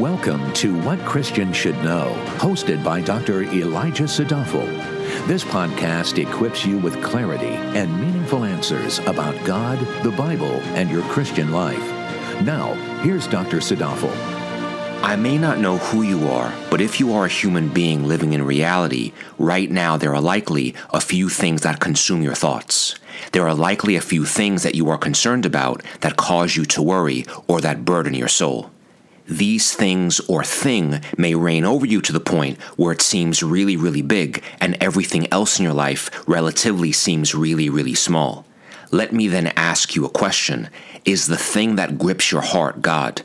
Welcome to What Christians Should Know, hosted by Dr. Elijah Sadafel. This podcast equips you with clarity and meaningful answers about God, the Bible, and your Christian life. Now, here's Dr. Sadafel. I may not know who you are, but if you are a human being living in reality, right now there are likely a few things that consume your thoughts. There are likely a few things that you are concerned about that cause you to worry or that burden your soul these things or thing may reign over you to the point where it seems really, really big and everything else in your life relatively seems really, really small. Let me then ask you a question Is the thing that grips your heart God?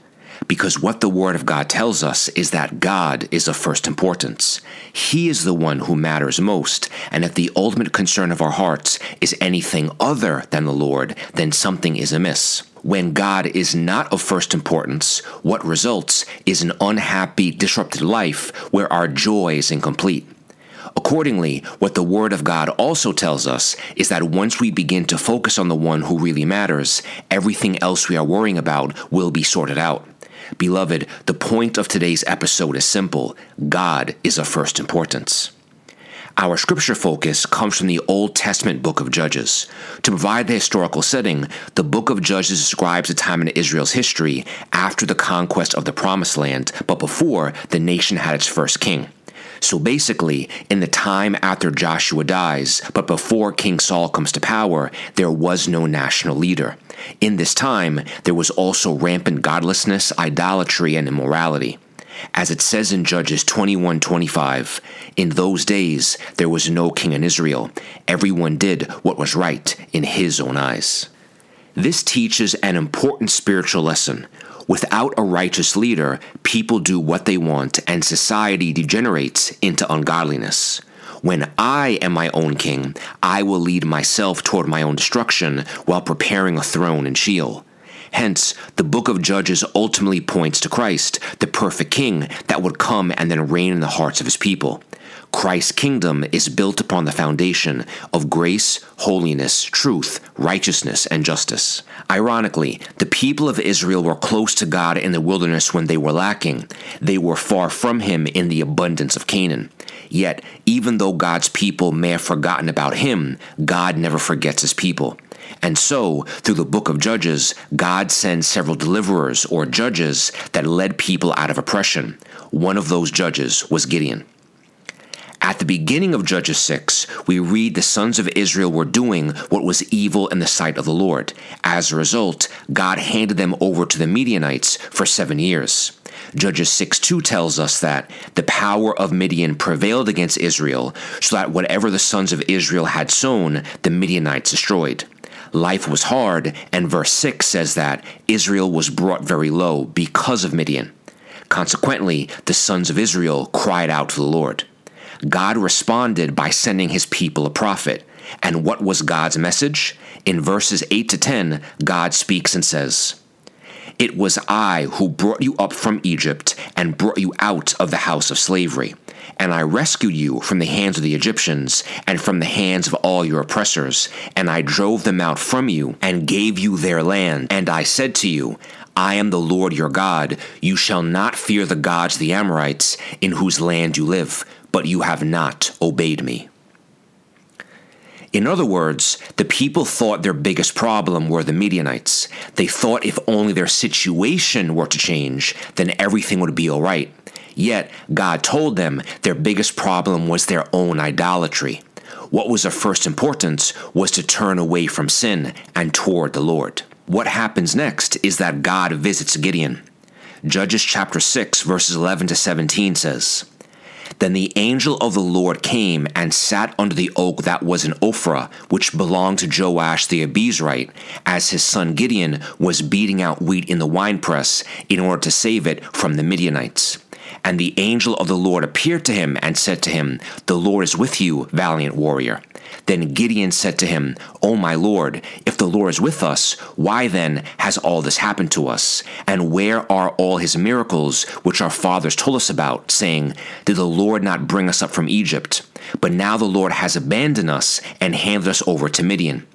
Because what the Word of God tells us is that God is of first importance. He is the one who matters most, and if the ultimate concern of our hearts is anything other than the Lord, then something is amiss. When God is not of first importance, what results is an unhappy, disrupted life where our joy is incomplete. Accordingly, what the Word of God also tells us is that once we begin to focus on the one who really matters, everything else we are worrying about will be sorted out. Beloved, the point of today's episode is simple God is of first importance. Our scripture focus comes from the Old Testament book of Judges. To provide the historical setting, the book of Judges describes a time in Israel's history after the conquest of the Promised Land, but before the nation had its first king. So basically, in the time after Joshua dies, but before King Saul comes to power, there was no national leader. In this time, there was also rampant godlessness, idolatry, and immorality. As it says in Judges 21:25, in those days there was no king in Israel. Everyone did what was right in his own eyes. This teaches an important spiritual lesson. Without a righteous leader, people do what they want and society degenerates into ungodliness. When I am my own king, I will lead myself toward my own destruction while preparing a throne in Sheol. Hence, the book of Judges ultimately points to Christ, the perfect king that would come and then reign in the hearts of his people. Christ's kingdom is built upon the foundation of grace, holiness, truth, righteousness, and justice. Ironically, the people of Israel were close to God in the wilderness when they were lacking. They were far from Him in the abundance of Canaan. Yet, even though God's people may have forgotten about Him, God never forgets His people. And so, through the book of Judges, God sends several deliverers or judges that led people out of oppression. One of those judges was Gideon. At the beginning of Judges 6, we read the sons of Israel were doing what was evil in the sight of the Lord. As a result, God handed them over to the Midianites for seven years. Judges 6 2 tells us that the power of Midian prevailed against Israel, so that whatever the sons of Israel had sown, the Midianites destroyed. Life was hard, and verse 6 says that Israel was brought very low because of Midian. Consequently, the sons of Israel cried out to the Lord. God responded by sending his people a prophet. And what was God's message? In verses 8 to 10, God speaks and says, It was I who brought you up from Egypt and brought you out of the house of slavery and I rescued you from the hands of the Egyptians and from the hands of all your oppressors, and I drove them out from you and gave you their land. And I said to you, I am the Lord your God. You shall not fear the gods the Amorites, in whose land you live, but you have not obeyed me. In other words, the people thought their biggest problem were the Midianites. They thought if only their situation were to change, then everything would be all right. Yet, God told them their biggest problem was their own idolatry. What was of first importance was to turn away from sin and toward the Lord. What happens next is that God visits Gideon. Judges chapter 6, verses 11 to 17 says, Then the angel of the Lord came and sat under the oak that was in Ophrah, which belonged to Joash the Abiezrite, as his son Gideon was beating out wheat in the winepress in order to save it from the Midianites. And the angel of the Lord appeared to him and said to him, The Lord is with you, valiant warrior. Then Gideon said to him, O my Lord, if the Lord is with us, why then has all this happened to us? And where are all his miracles which our fathers told us about, saying, Did the Lord not bring us up from Egypt? But now the Lord has abandoned us and handed us over to Midian.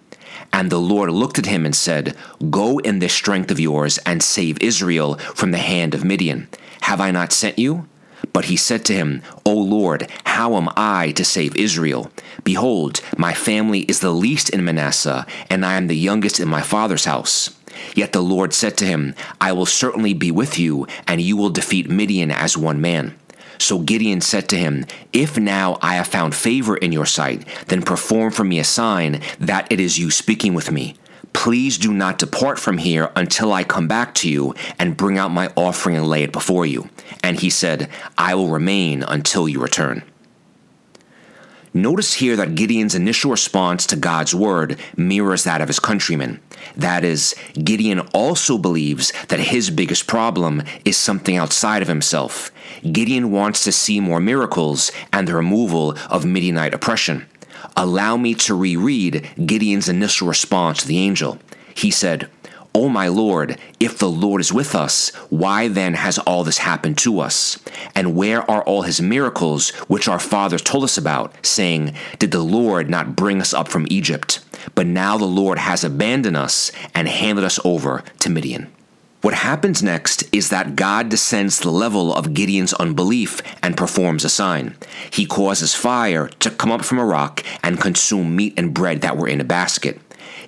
And the Lord looked at him and said, Go in this strength of yours and save Israel from the hand of Midian. Have I not sent you? But he said to him, O Lord, how am I to save Israel? Behold, my family is the least in Manasseh, and I am the youngest in my father's house. Yet the Lord said to him, I will certainly be with you, and you will defeat Midian as one man. So Gideon said to him, If now I have found favor in your sight, then perform for me a sign that it is you speaking with me. Please do not depart from here until I come back to you and bring out my offering and lay it before you. And he said, I will remain until you return. Notice here that Gideon's initial response to God's word mirrors that of his countrymen. That is, Gideon also believes that his biggest problem is something outside of himself. Gideon wants to see more miracles and the removal of Midianite oppression. Allow me to reread Gideon's initial response to the angel. He said, O my Lord, if the Lord is with us, why then has all this happened to us? And where are all his miracles which our fathers told us about, saying, Did the Lord not bring us up from Egypt? But now the Lord has abandoned us and handed us over to Midian. What happens next is that God descends to the level of Gideon's unbelief and performs a sign. He causes fire to come up from a rock and consume meat and bread that were in a basket.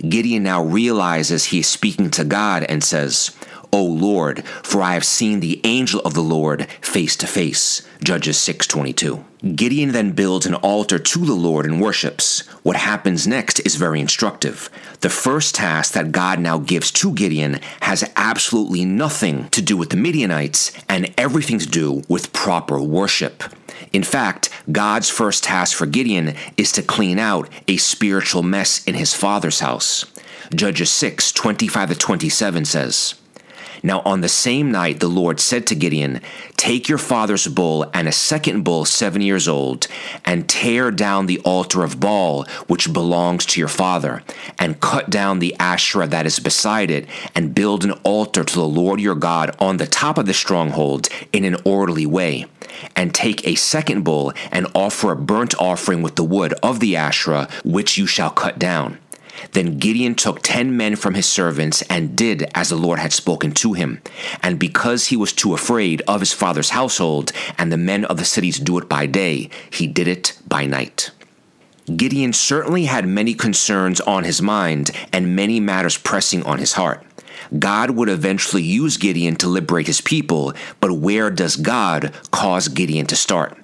Gideon now realizes he is speaking to God and says, O Lord, for I have seen the angel of the Lord face to face. Judges 6:22. Gideon then builds an altar to the Lord and worships. What happens next is very instructive. The first task that God now gives to Gideon has absolutely nothing to do with the Midianites and everything to do with proper worship. In fact, God's first task for Gideon is to clean out a spiritual mess in his father's house. Judges 6 25 to 27 says, now, on the same night, the Lord said to Gideon, Take your father's bull and a second bull, seven years old, and tear down the altar of Baal, which belongs to your father, and cut down the Asherah that is beside it, and build an altar to the Lord your God on the top of the stronghold in an orderly way. And take a second bull and offer a burnt offering with the wood of the Asherah, which you shall cut down. Then Gideon took ten men from his servants and did as the Lord had spoken to him. And because he was too afraid of his father's household and the men of the cities do it by day, he did it by night. Gideon certainly had many concerns on his mind and many matters pressing on his heart. God would eventually use Gideon to liberate his people, but where does God cause Gideon to start?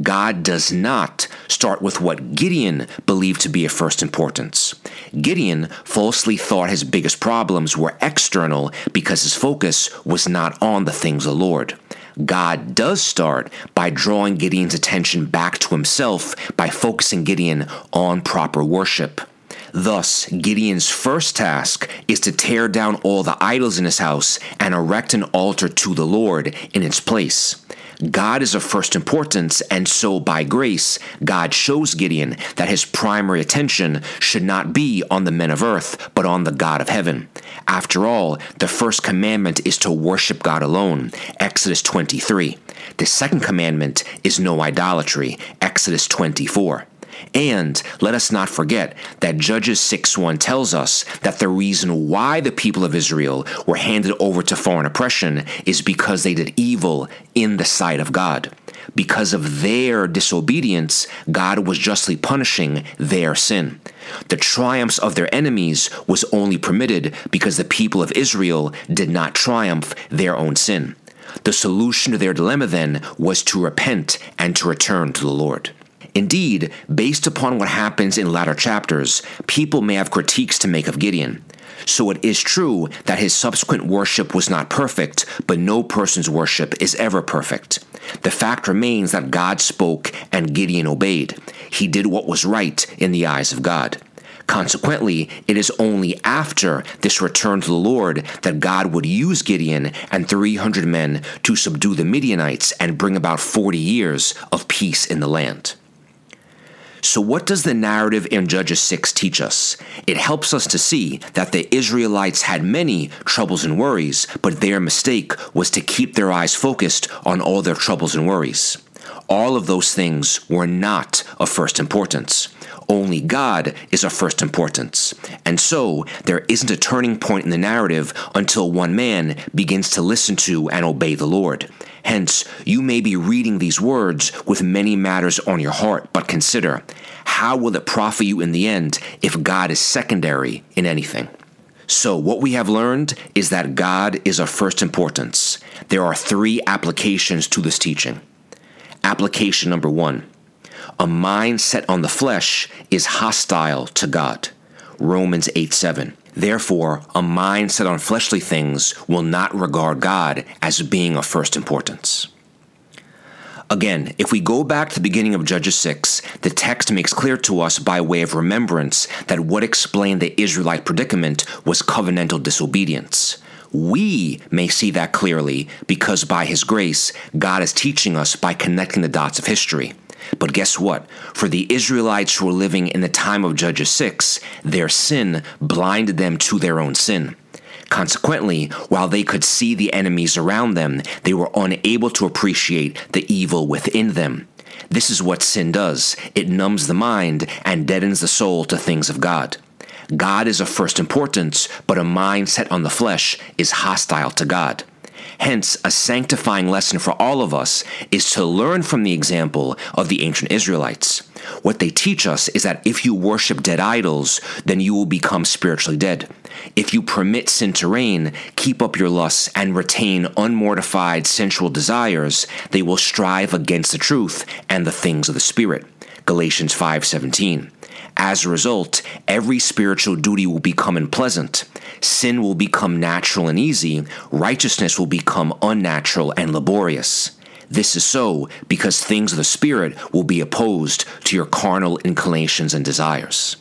God does not start with what Gideon believed to be of first importance. Gideon falsely thought his biggest problems were external because his focus was not on the things of the Lord. God does start by drawing Gideon's attention back to himself by focusing Gideon on proper worship. Thus, Gideon's first task is to tear down all the idols in his house and erect an altar to the Lord in its place. God is of first importance, and so by grace, God shows Gideon that his primary attention should not be on the men of earth, but on the God of heaven. After all, the first commandment is to worship God alone, Exodus 23. The second commandment is no idolatry, Exodus 24. And let us not forget that Judges 6 1 tells us that the reason why the people of Israel were handed over to foreign oppression is because they did evil in the sight of God. Because of their disobedience, God was justly punishing their sin. The triumphs of their enemies was only permitted because the people of Israel did not triumph their own sin. The solution to their dilemma then was to repent and to return to the Lord. Indeed, based upon what happens in latter chapters, people may have critiques to make of Gideon. So it is true that his subsequent worship was not perfect, but no person's worship is ever perfect. The fact remains that God spoke and Gideon obeyed. He did what was right in the eyes of God. Consequently, it is only after this return to the Lord that God would use Gideon and 300 men to subdue the Midianites and bring about 40 years of peace in the land. So, what does the narrative in Judges 6 teach us? It helps us to see that the Israelites had many troubles and worries, but their mistake was to keep their eyes focused on all their troubles and worries. All of those things were not of first importance. Only God is of first importance. And so, there isn't a turning point in the narrative until one man begins to listen to and obey the Lord. Hence, you may be reading these words with many matters on your heart, but consider how will it profit you in the end if God is secondary in anything? So, what we have learned is that God is of first importance. There are three applications to this teaching. Application number one a mind set on the flesh is hostile to God. Romans 8 7. Therefore, a mind set on fleshly things will not regard God as being of first importance. Again, if we go back to the beginning of Judges 6, the text makes clear to us by way of remembrance that what explained the Israelite predicament was covenantal disobedience. We may see that clearly because by His grace, God is teaching us by connecting the dots of history. But guess what? For the Israelites who were living in the time of Judges 6, their sin blinded them to their own sin. Consequently, while they could see the enemies around them, they were unable to appreciate the evil within them. This is what sin does it numbs the mind and deadens the soul to things of God. God is of first importance, but a mind set on the flesh is hostile to God. Hence, a sanctifying lesson for all of us is to learn from the example of the ancient Israelites. What they teach us is that if you worship dead idols, then you will become spiritually dead. If you permit sin to reign, keep up your lusts, and retain unmortified sensual desires, they will strive against the truth and the things of the Spirit. Galatians 5:17. As a result, every spiritual duty will become unpleasant. Sin will become natural and easy. Righteousness will become unnatural and laborious. This is so because things of the Spirit will be opposed to your carnal inclinations and desires.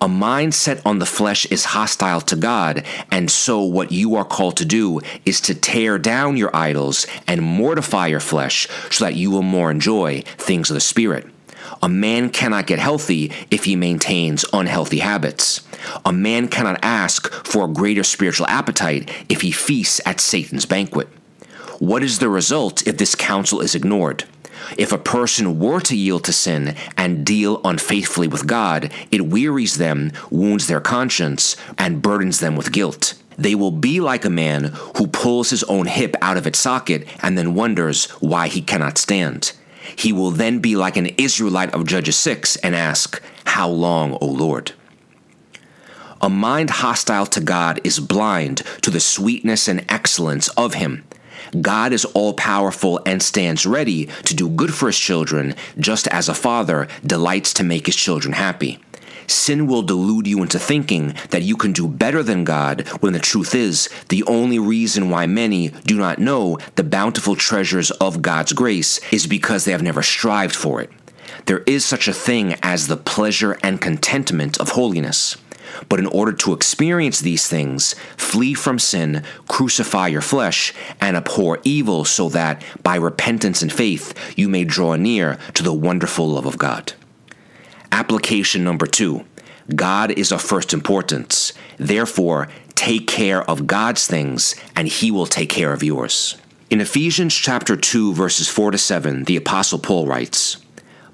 A mind set on the flesh is hostile to God, and so what you are called to do is to tear down your idols and mortify your flesh so that you will more enjoy things of the Spirit. A man cannot get healthy if he maintains unhealthy habits. A man cannot ask for a greater spiritual appetite if he feasts at Satan's banquet. What is the result if this counsel is ignored? If a person were to yield to sin and deal unfaithfully with God, it wearies them, wounds their conscience, and burdens them with guilt. They will be like a man who pulls his own hip out of its socket and then wonders why he cannot stand. He will then be like an Israelite of Judges 6 and ask, How long, O Lord? A mind hostile to God is blind to the sweetness and excellence of Him. God is all powerful and stands ready to do good for His children, just as a father delights to make His children happy. Sin will delude you into thinking that you can do better than God when the truth is, the only reason why many do not know the bountiful treasures of God's grace is because they have never strived for it. There is such a thing as the pleasure and contentment of holiness. But in order to experience these things, flee from sin, crucify your flesh, and abhor evil, so that by repentance and faith you may draw near to the wonderful love of God. Application number two God is of first importance. Therefore, take care of God's things, and He will take care of yours. In Ephesians chapter 2, verses 4 to 7, the Apostle Paul writes,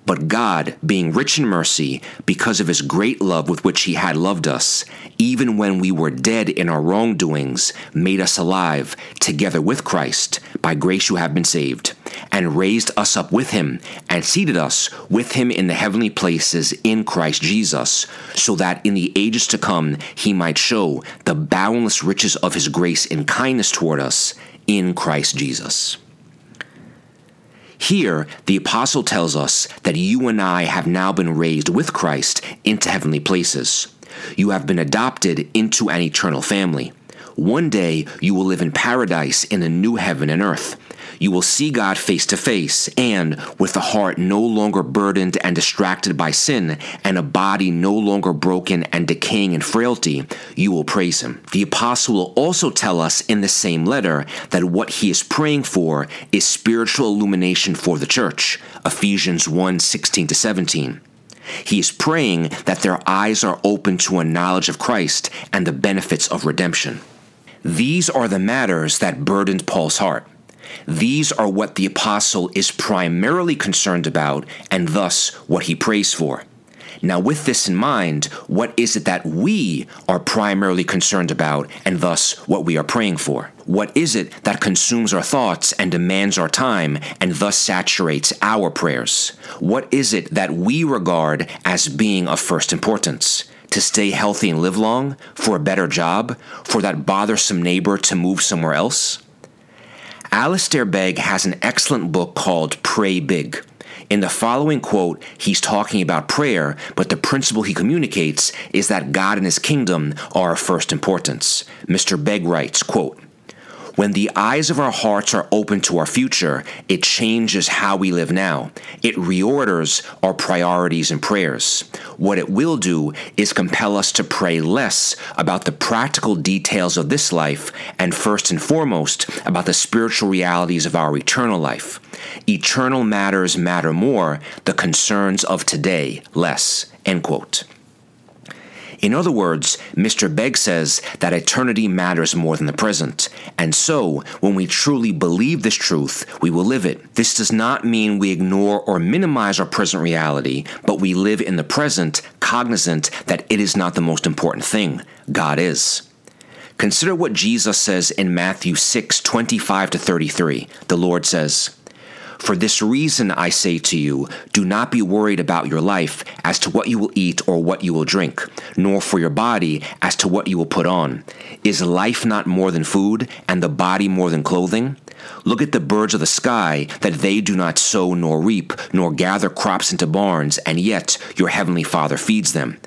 but God, being rich in mercy, because of his great love with which he had loved us, even when we were dead in our wrongdoings, made us alive together with Christ. By grace you have been saved, and raised us up with him, and seated us with him in the heavenly places in Christ Jesus, so that in the ages to come he might show the boundless riches of his grace and kindness toward us in Christ Jesus. Here, the apostle tells us that you and I have now been raised with Christ into heavenly places. You have been adopted into an eternal family. One day you will live in paradise in a new heaven and earth. You will see God face to face, and with a heart no longer burdened and distracted by sin, and a body no longer broken and decaying in frailty, you will praise Him. The apostle will also tell us in the same letter that what he is praying for is spiritual illumination for the church. Ephesians 1 16 17. He is praying that their eyes are open to a knowledge of Christ and the benefits of redemption. These are the matters that burdened Paul's heart. These are what the apostle is primarily concerned about and thus what he prays for. Now, with this in mind, what is it that we are primarily concerned about and thus what we are praying for? What is it that consumes our thoughts and demands our time and thus saturates our prayers? What is it that we regard as being of first importance? To stay healthy and live long? For a better job? For that bothersome neighbor to move somewhere else? Alistair Begg has an excellent book called Pray Big. In the following quote, he's talking about prayer, but the principle he communicates is that God and his kingdom are of first importance. Mr. Begg writes, quote, when the eyes of our hearts are open to our future, it changes how we live now. It reorders our priorities and prayers. What it will do is compel us to pray less about the practical details of this life and first and foremost about the spiritual realities of our eternal life. Eternal matters matter more, the concerns of today less. End quote. In other words, Mr. Begg says that eternity matters more than the present. And so, when we truly believe this truth, we will live it. This does not mean we ignore or minimize our present reality, but we live in the present, cognizant that it is not the most important thing. God is. Consider what Jesus says in Matthew 6 25 to 33. The Lord says, for this reason, I say to you, do not be worried about your life as to what you will eat or what you will drink, nor for your body as to what you will put on. Is life not more than food, and the body more than clothing? Look at the birds of the sky, that they do not sow nor reap, nor gather crops into barns, and yet your heavenly Father feeds them.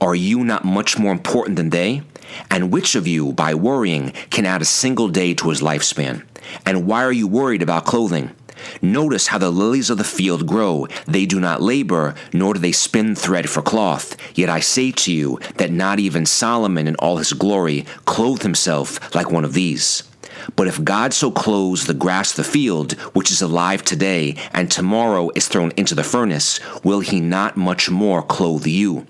Are you not much more important than they? And which of you, by worrying, can add a single day to his lifespan? And why are you worried about clothing? Notice how the lilies of the field grow. They do not labor, nor do they spin thread for cloth. Yet I say to you that not even Solomon in all his glory clothed himself like one of these. But if God so clothes the grass of the field, which is alive today, and tomorrow is thrown into the furnace, will he not much more clothe you?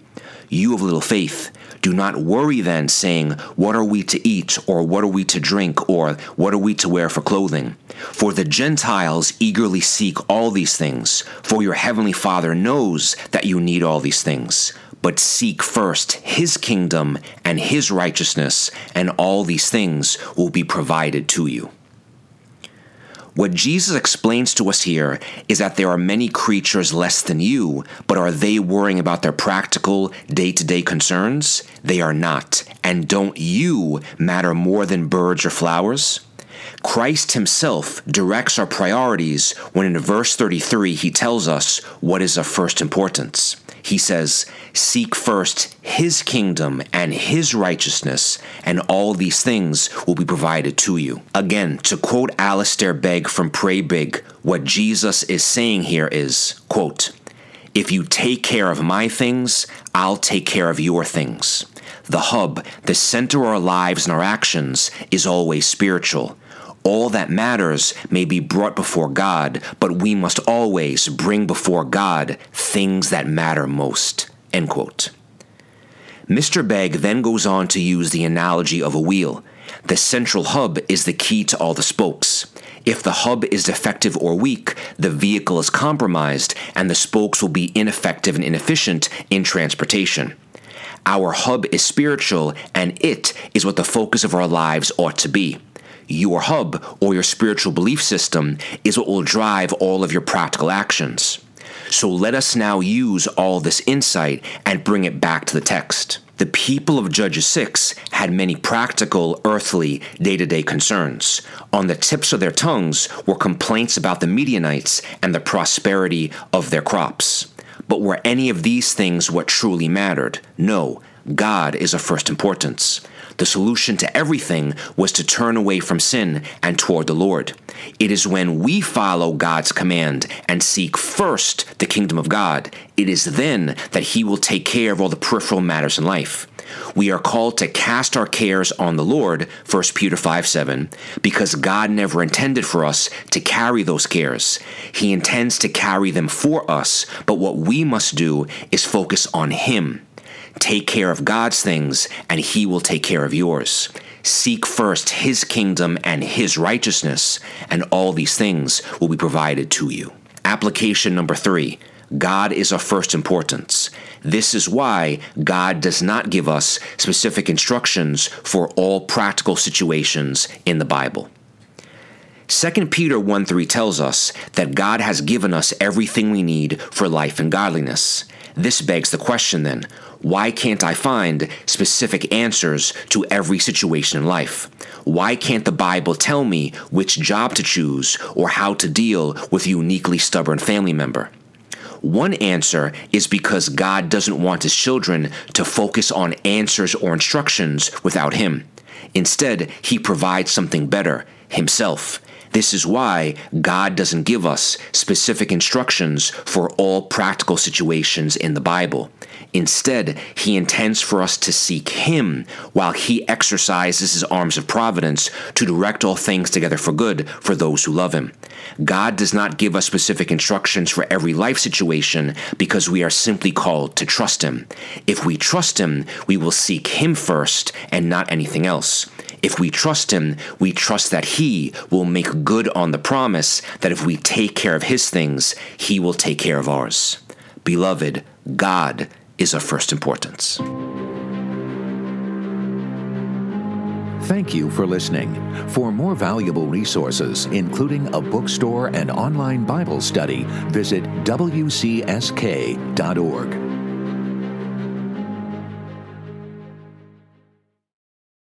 You of little faith, do not worry then, saying, What are we to eat, or what are we to drink, or what are we to wear for clothing? For the Gentiles eagerly seek all these things, for your heavenly Father knows that you need all these things. But seek first his kingdom and his righteousness, and all these things will be provided to you. What Jesus explains to us here is that there are many creatures less than you, but are they worrying about their practical, day to day concerns? They are not. And don't you matter more than birds or flowers? Christ himself directs our priorities when in verse 33 he tells us what is of first importance he says, Seek first his kingdom and his righteousness, and all these things will be provided to you. Again, to quote Alistair Begg from Pray Big, what Jesus is saying here is, quote, If you take care of my things, I'll take care of your things. The hub, the center of our lives and our actions, is always spiritual. All that matters may be brought before God, but we must always bring before God things that matter most. End quote. Mr. Begg then goes on to use the analogy of a wheel. The central hub is the key to all the spokes. If the hub is defective or weak, the vehicle is compromised and the spokes will be ineffective and inefficient in transportation. Our hub is spiritual, and it is what the focus of our lives ought to be your hub or your spiritual belief system is what will drive all of your practical actions. So let us now use all this insight and bring it back to the text. The people of Judges 6 had many practical, earthly, day to day concerns. On the tips of their tongues were complaints about the Midianites and the prosperity of their crops. But were any of these things what truly mattered? No, God is of first importance. The solution to everything was to turn away from sin and toward the Lord. It is when we follow God's command and seek first the kingdom of God, it is then that He will take care of all the peripheral matters in life. We are called to cast our cares on the Lord, 1 Peter 5 7, because God never intended for us to carry those cares. He intends to carry them for us, but what we must do is focus on Him. Take care of God's things, and He will take care of yours. Seek first His kingdom and His righteousness, and all these things will be provided to you. Application number three God is of first importance. This is why God does not give us specific instructions for all practical situations in the Bible. 2 Peter 1 3 tells us that God has given us everything we need for life and godliness. This begs the question then why can't I find specific answers to every situation in life? Why can't the Bible tell me which job to choose or how to deal with a uniquely stubborn family member? One answer is because God doesn't want his children to focus on answers or instructions without him. Instead, he provides something better, himself. This is why God doesn't give us specific instructions for all practical situations in the Bible. Instead, He intends for us to seek Him while He exercises His arms of providence to direct all things together for good for those who love Him. God does not give us specific instructions for every life situation because we are simply called to trust Him. If we trust Him, we will seek Him first and not anything else. If we trust Him, we trust that He will make good on the promise that if we take care of His things, He will take care of ours. Beloved, God is of first importance. Thank you for listening. For more valuable resources, including a bookstore and online Bible study, visit WCSK.org.